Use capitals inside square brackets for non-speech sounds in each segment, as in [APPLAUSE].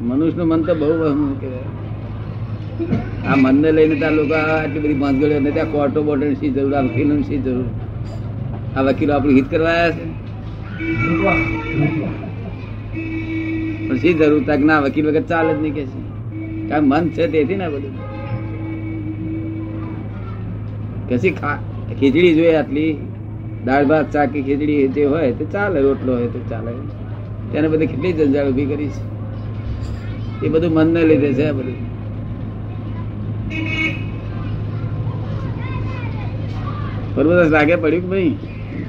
મનુષ્યનું મન તો બહુ આ મનને લઈને ત્યાં લોકો આટલી બધી ભાંગડીઓ ને ત્યાં કોર્ટો બોર્ડો શી જરૂર, આ વકીલો શી જરૂર? આ વકીલો આપણું હિત કરવા આવ્યા છે? શી જરૂર તક ના, વકીલ વગર ચાલે જ નહીં કે છે કારણ મન છે તેથી ના બધું. કશી ખીચડી જોઈએ આટલી? દાળ ભાત, શાક ખીચડી જે હોય તે ચાલે, રોટલો હોય તો ચાલે. તેને બધી કેટલી જંજાળ ઊભી કરી છે? એ બધું મનને લીધે છે બધું. બરોબર લાગે પડ્યું કે ભાઈ?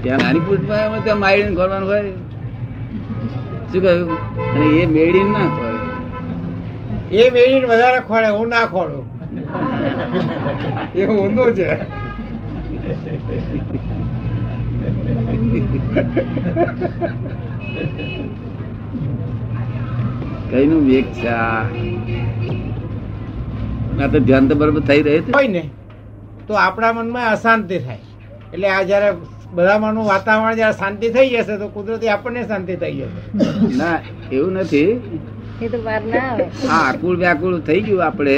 ત્યાં નાની પૂછમાં ત્યાં મારીને ખોરવાનું હોય? શું કહ્યું? અને એ મેળીને ના ખોરે એ મેળીને વધારે ખોળે હું ના ખોળું એ ઊંધું છે. કઈ નું વેગ છે? આ તો ધ્યાન તો બરોબર થઈ રહ્યું હોય ને તો આપણા મનમાં અશાંતિ થાય. એટલે આ જયારે બધામાંનું વાતાવરણ જયારે શાંતિ થઈ જશે તો કુદરતી આપણને શાંતિ થઈ જશે. ના એવું નથી. આ આકુળ વ્યાકુળ થઈ ગયું આપણે.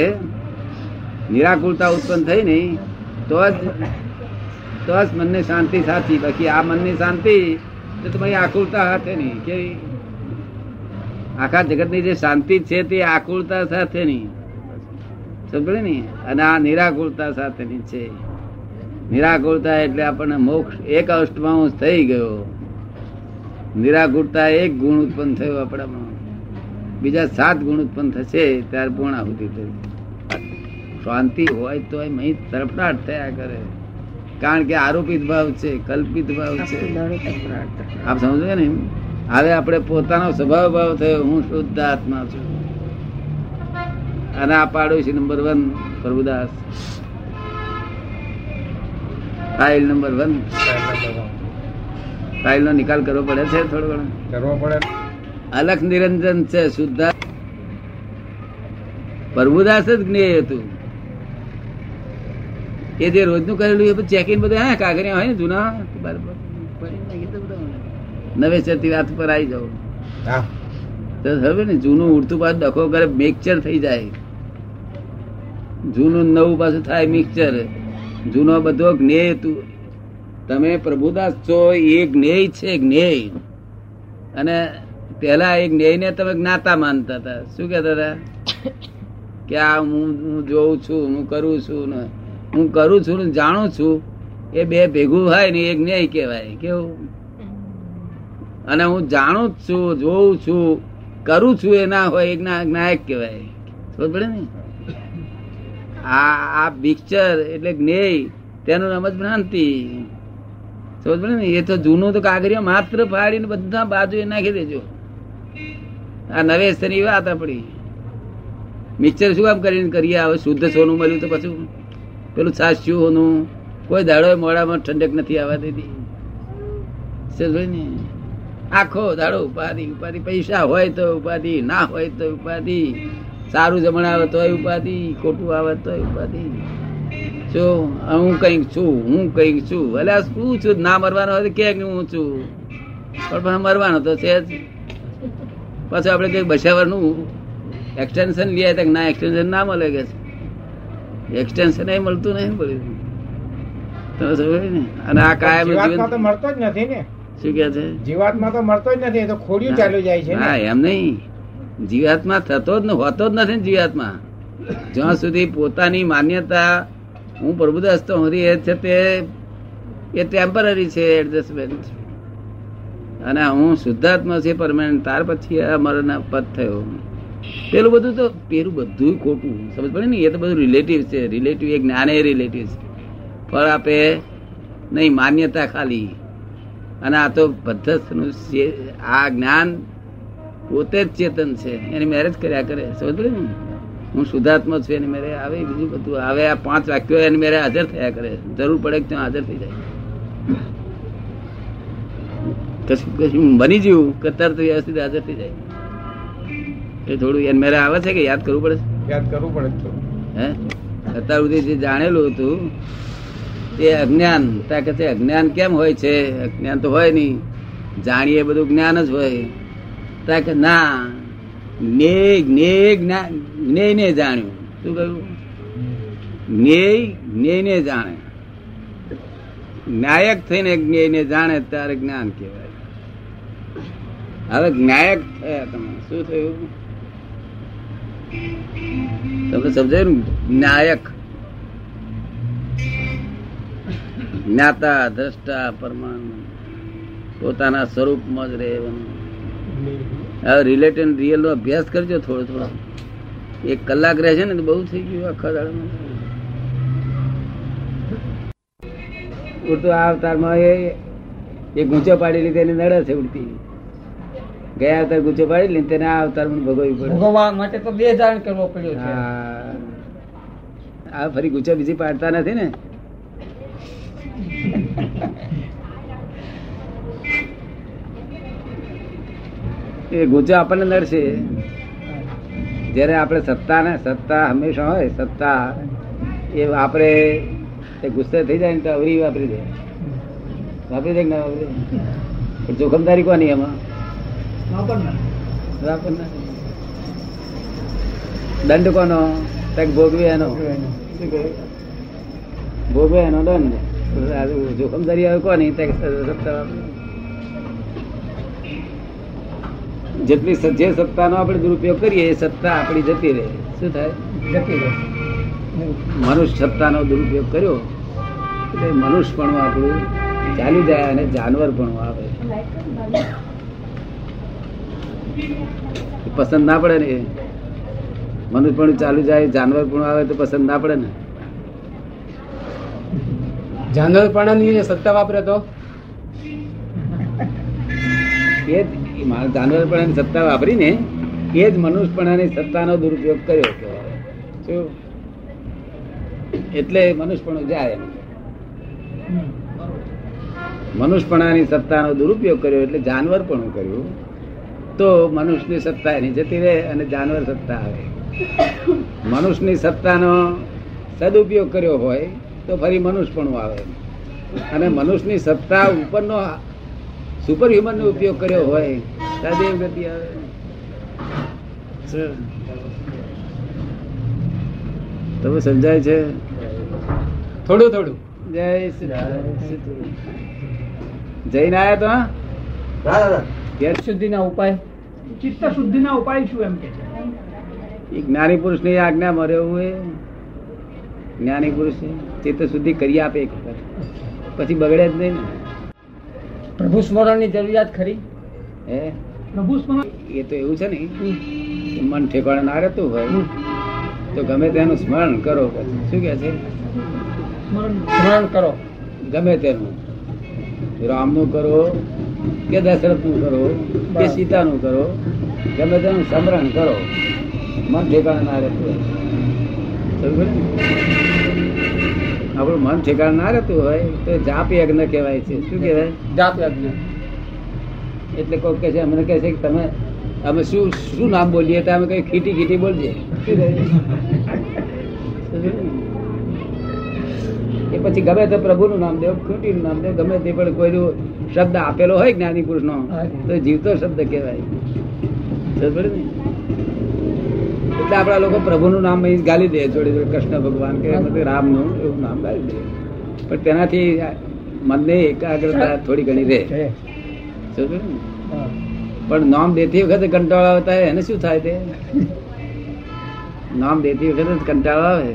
નિરાકુળતા ઉત્પન્ન થઈ નહીં. તો જ તો જ મનને શાંતિ સાચી. બાકી આ મનની શાંતિ તો તમારી આકુળતા સાથે નહીં. કે આખા જગતની જે શાંતિ છે તે આકુળતા સાથે નહીં સમજે ને? અને આ નિરાકુળતા સાથેની છે. નિરાકુળતા એટલે આપણને મોક્ષ એક અષ્ટમાંશ થઈ ગયો. નિરાકુળતા એક ગુણ ઉત્પન્ન થયો આપણામાં. બીજા સાત ગુણ ઉત્પન્ન થશે ત્યારે પૂર્ણાહુતિ થઈ. શાંતિ હોય તો તરફડાટ થયા કરે. કારણ કે આરોપિત ભાવ છે કલ્પિત ભાવ છે. આપ સમજો ને હવે આપણે પોતાનો સ્વભાવ ભાવ થયો હું શુદ્ધ આત્મા છું. અને આ પાડોશી number one Prabhudas. File number one file નો નિકાલ કરવો પડે છે થોડો ઘણો. કરવો પડે. અલખ નિરંજન છે શુદ્ધા પ્રભુદાસ જ જ્ઞેય હતું. એ જે રોજનું કરેલું એ ચેકિંગ બધું હા કાગળિયા હોય ને જૂના? બરાબર. નવેસરથી વાત પર આવી જાવ તો હવે ને જૂનું ઉડતું પાછું ડખો કરે મિક્સચર થઈ જાય. જૂનું નવું પાછું થાય મિક્સચર જૂનો બધો જ્ઞેય તું તમે પ્રભુદાસ છો એ જ્ઞેય છે જ્ઞેય. અને પેલા એ જ્ઞેય ને તમે જ્ઞાતા માનતા હતા. શું કહેતા હતા? કે આ હું હું જોઉં છું હું કરું છું ને. હું કરું છું ને જાણું છું. એ બે ભેગું હોય ને એ જ્ઞેય કહેવાય. કેવું? અને હું જાણું જ છું, જોઉં છું, કરું છું એ ના હોય એક નાયક કહેવાય. ખબર પડે ને? આ આ પિક્ચર એટલે જ્ઞેય, તેનું નામ જ ભ્રાંતિ. સમજ પડે ને? એ તો જૂનું તો કાગરિયા માત્ર ફાડીને બધા બાજુ નાખી દેજો. આ નવેસરની વાત આપણી. મિક્સર શું કામ કરીને કરીએ? હવે શુદ્ધ સોનું મળ્યું તો પછી પેલું સાચું હોનું કોઈ દાડો મોડામાં ઠંડક નથી આવવા દેતી. સમજ ને? આખો દાડો ઉપાધિ ઉપાધિ. પૈસા હોય તો ઉપાધિ ના હોય તો ઉપાધિ. સારું જમણ આવે તો ઉપાધિ ખોટું આવે તો ઉપાધિ. જો હું કંઈક છું હું કંઈક છું. એટલે શું છું ના મરવાનો હોય તો કે હું છું. પણ મરવાનો તો છે જ. પાછું આપણે કંઈક બસાવવાનું એક્સટેન્શન લઈએ તો ના એક્સટેન્શન ના મળે કે એક્સટેન્શન એ મળતું નહીં પડ્યું તમે સમજ ને? અને આ કાયમ મળતો જ નથી ને. શું કે છે? જીવાત્મા તો મળતો જ નથી તો ખોડિયું ચાલુ જાય છે હા એમ નહીં. જીવાત્મા થતો જ હોતો જ નથી જીવાત્મા. જ્યાં સુધી પોતાની માન્યતા હું પ્રભુદાસ તો હરી એ છે તે એ ટેમ્પરરી છે એડજસ્ટમેન્ટ અને હું શુદ્ધાત્મા છે પરમાનન્ટ ત્યાર પછી અમારો પદ થયો. પેલું બધું તો પેલું બધું ખોટું. સમજ પડે ને? એ તો બધું રિલેટિવ છે. રિલેટિવ એ જ્ઞાને રિલેટિવ છે. ફળ આપે નહીં માન્યતા ખાલી. અને આ તો પદ્ધતિનું આ જ્ઞાન પોતે જ ચેતન છે એની મેરેજ કર્યા કરે સમજ ને? હું શુદ્ધાત્મા છું એની મેરે આવે બીજું બધું આવે આ પાંચ વાક્યો એની મેરે હાજર થયા કરે જરૂર પડે કે ત્યાં હાજર થઈ જાય. કશું કશું બની ગયું કે તરત વ્યવસ્થિત હાજર થઈ જાય. એ થોડું એને મેરે આવે છે કે યાદ કરવું પડે યાદ કરવું પડે હે? અત્યાર સુધી જે જાણેલું હતું તે અજ્ઞાન. ત્યાં કે અજ્ઞાન કેમ હોય છે? અજ્ઞાન તો હોય નહીં. જાણીએ બધું જ્ઞાન જ હોય. ત્યાં કે, ના જ્ઞેય જ્ઞેય જ્ઞા- જ્ઞેયને જાણ્યું. શું કહ્યું? જ્ઞેય જ્ઞેયને જાણે. જ્ઞાયક થઈને જ્ઞેયને જાણે ત્યારે જ્ઞાન કહેવાય. હવે જ્ઞાયક થયા તમે. શું થયું? તમને સમજાયું નાયક જ્ઞાતા દ્રષ્ટા પરમાણુ. પોતાના સ્વરૂપમાં જ રહેવાનું. હવે રિલેટેડ રિયલ નો અભ્યાસ કરજો થોડો થોડો. એક કલાક રહે છે ને બહુ થઈ ગયું આખા દાડામાં. ઉડતું આ અવતારમાં એ એ ગુંચો પાડી લીધે એને નડે છે ઉડતી. ગયા અવતાર ગુંચો પાડી લીધે તેને આ અવતાર ભોગવવી પડે. ભોગવવા માટે તો બે ધારણ કરવો પડ્યો હા. આ ફરી ગુંચો બીજી પાડતા નથી ને? [LAUGHS] એ ગુજો આપણને નડશે. જ્યારે આપણે સત્તા ને સત્તા હંમેશા હોય સત્તા એ વાપરે એ ગુસ્સે થઈ જાય ને તો અવરી વાપરી દે. વાપરી દે ના વાપરી દે? જોખમદારી કોની એમાં? દંડ કોનો? ભોગવે એનો. ભોગવે એનો દંડ. આ જોખમદારી આવે કોની? સત્તા. જેટલી જે જે સત્તાનો આપણે દુરુપયોગ કરીએ એ સત્તા આપણી જતી રહે. શું થાય? જતી રહે. મનુષ્ય સત્તાનો દુરુપયોગ કર્યો એટલે મનુષ્ય પણ આપણું ચાલી જાય અને જાનવર પણ આવે. પસંદ ના પડે ને મનુષ્ય પણ ચાલુ જાય જાનવર પણ આવે તો પસંદ ના પડે ને. જાનવરપણાની સત્તા વાપરે તો? એ જાનવરપણાની સત્તા વાપરીને એ જ મનુષ્યપણાની સત્તાનો દુરુપયોગ કર્યો કહેવાય શું? એટલે મનુષ્યપણું જાય. મનુષ્યપણાની સત્તાનો દુરુપયોગ કર્યો એટલે જાનવરપણું કર્યું. તો મનુષ્યની સત્તા એની જતી રહે અને જાનવર સત્તા આવે. મનુષ્યની સત્તાનો સદુપયોગ કર્યો હોય તો ફરી મનુષ્યપણું આવે. અને મનુષ્યની સત્તા ઉપરનો સુપર હ્યુમન નો ઉપયોગ કર્યો હોય સદેવ ગતિ આવે. તમે સમજાય છે? થોડું થોડું. જય શ્રી જઈને આવ્યા તો ત્યાં સુધીના ઉપાય ચિત્ત શુદ્ધિના ઉપાય? શું એમ કે છે? એ જ્ઞાની પુરુષની આજ્ઞામાં રહેવું એ. જ્ઞાની પુરુષ ચિત્ત શુદ્ધિ કરી આપે એક વખત. પછી બગડે જ નહીં ને. પ્રભુ સ્મરણની જરૂરિયાત ખરી? હે? પ્રભુ સ્મરણ એ તો એવું છે ને મન ઠેકાણે ના રહેતું હોય તો ગમે તેનું સ્મરણ કરો પછી. શું કે છે? સ્મરણ કરો. ગમે તેનું. રામનું કરો કે દશરથનું કરો કે સીતાનું કરો ગમે તેનું સ્મરણ કરો. મન ઠેકાણે ના રહેતું હોય? આપણું મન ઠેકાણ ના રહેતું હોય તો જાપ યજ્ઞ કહેવાય છે. શું કહેવાય? જાપ યજ્ઞ. એટલે કોઈ કહે છે અમને કહે છે કે તમે અમે શું શું નામ બોલીએ તો અમે કઈ ખીટી ખીટી બોલજે. એ પછી ગમે તે પ્રભુનું નામ દેવ ખીટીનું નામ દેવ ગમે તે પણ કોઈ શબ્દ આપેલો હોય જ્ઞાની પુરુષનો તો જીવતો શબ્દ કહેવાય. ને? એટલે આપણા લોકો પ્રભુનું નામ અહીં ગાલી દે જોડે જોડે કૃષ્ણ ભગવાન કે રામ રામનું એવું નામ ગાલી દે. પણ તેનાથી મનને એકાગ્રતા થોડી ઘણી રહે. પણ નામ દેતી વખતે કંટાળો આવતા હોય એને શું થાય તે? નામ દેતી વખતે કંટાળો આવે.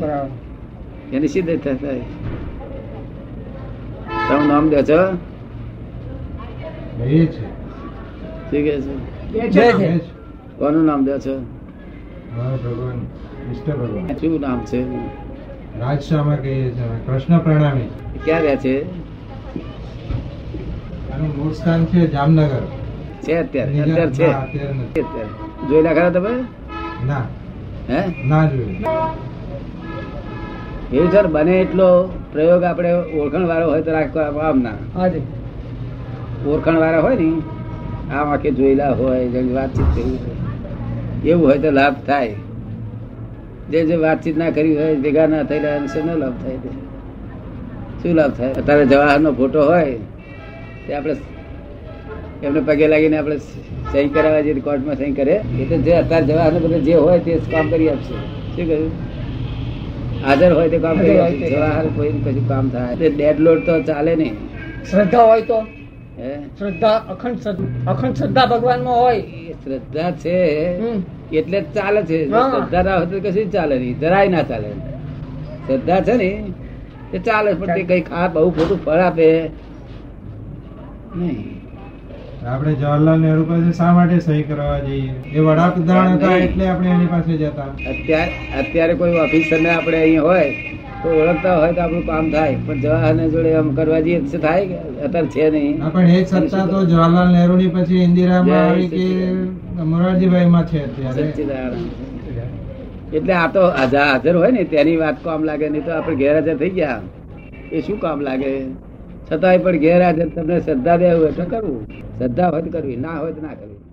એને શી દશા થાય? તમે નામ દે છો. કોનું નામ દે છો? ભગવાન કૃષ્ણ ભગવાન. શું નામ છે? રાજશામાં કહીએ છે કૃષ્ણ પ્રણામી. ક્યાં રહે છે? આનું મૂળ સ્થાન છે જામનગર. છે અત્યારે અત્યારે છે? ના, અત્યારે નથી. અત્યારે. જોયેલા તમે? ના. હે? ના જોયું એવું છે બને એટલો પ્રયોગ આપણે ઓળખણ વાળો હોય તો રાખવા આમ ના. ઓળખણ વાળા હોય ને આમ આખે જોયેલા હોય જેની વાતચીત કરી હોય. એવું હોય તો લાભ થાય. જે જે વાતચીત ના કરી હોય ભેગા ના થયેલા એને શેનો લાભ થાય? તે? શું લાભ થાય? અત્યારે જવાહરનો ફોટો હોય તે આપણે એમને પગે લાગીને આપણે સહી કરાવવા જે કોર્ટમાં સહી કરે એ તો જે અત્યારે જવાહર બધું જે હોય તે કામ કરી આપશે. શું કહ્યું? હાજર હોય તે કામ કરી આપશે. જવાહર કોઈ કશું કામ થાય. એટલે ડેડ લોડ તો ચાલે નહીં. શ્રદ્ધા હોય તો? શ્રદ્ધા અખંડ શ્રદ્ધા અખંડ શ્રદ્ધા ભગવાનમાં હોય. શ્રદ્ધા છે એટલે ચાલે છે. શ્રદ્ધા ના હોય તો કશું ચાલે નહીં. જરાય ના ચાલે. શ્રદ્ધા છે ને એ ચાલે પણ તે કઈ ખા બહુ ખોટું ફળ આપે. નહીં. આપણે જવાહરલાલ નહેરુ પાસે શા માટે સહી કરવા જઈએ? એ વડાપ્રધાન હતા એટલે આપણે એની પાસે જતા. અત્યારે અત્યારે કોઈ ઓફિસર ને આપણે અહીંયા હોય ઓળખતા હોય તો આપણું કામ થાય. પણ જવાહર જોડે આમ કરવા જઈએ તો થાય કે અત્યારે છે નહીં. પણ એ સત્તા તો જવાહરલાલ નહેરુ ની પછી ઇન્દિરામાં આવી કે મોરારજીભાઈ માં છે અત્યારે. એટલે આ તો હાજા- હાજર હોય ને તેની વાત કામ લાગે નહીં તો આપણે ગેરહાજર થઈ ગયા. એ શું કામ લાગે? છતાંય પણ ગેરહાજર તમને શ્રદ્ધા દેવું હોય તો કરવું. શ્રદ્ધા હોય તો કરવી ના હોય તો ના કરવી.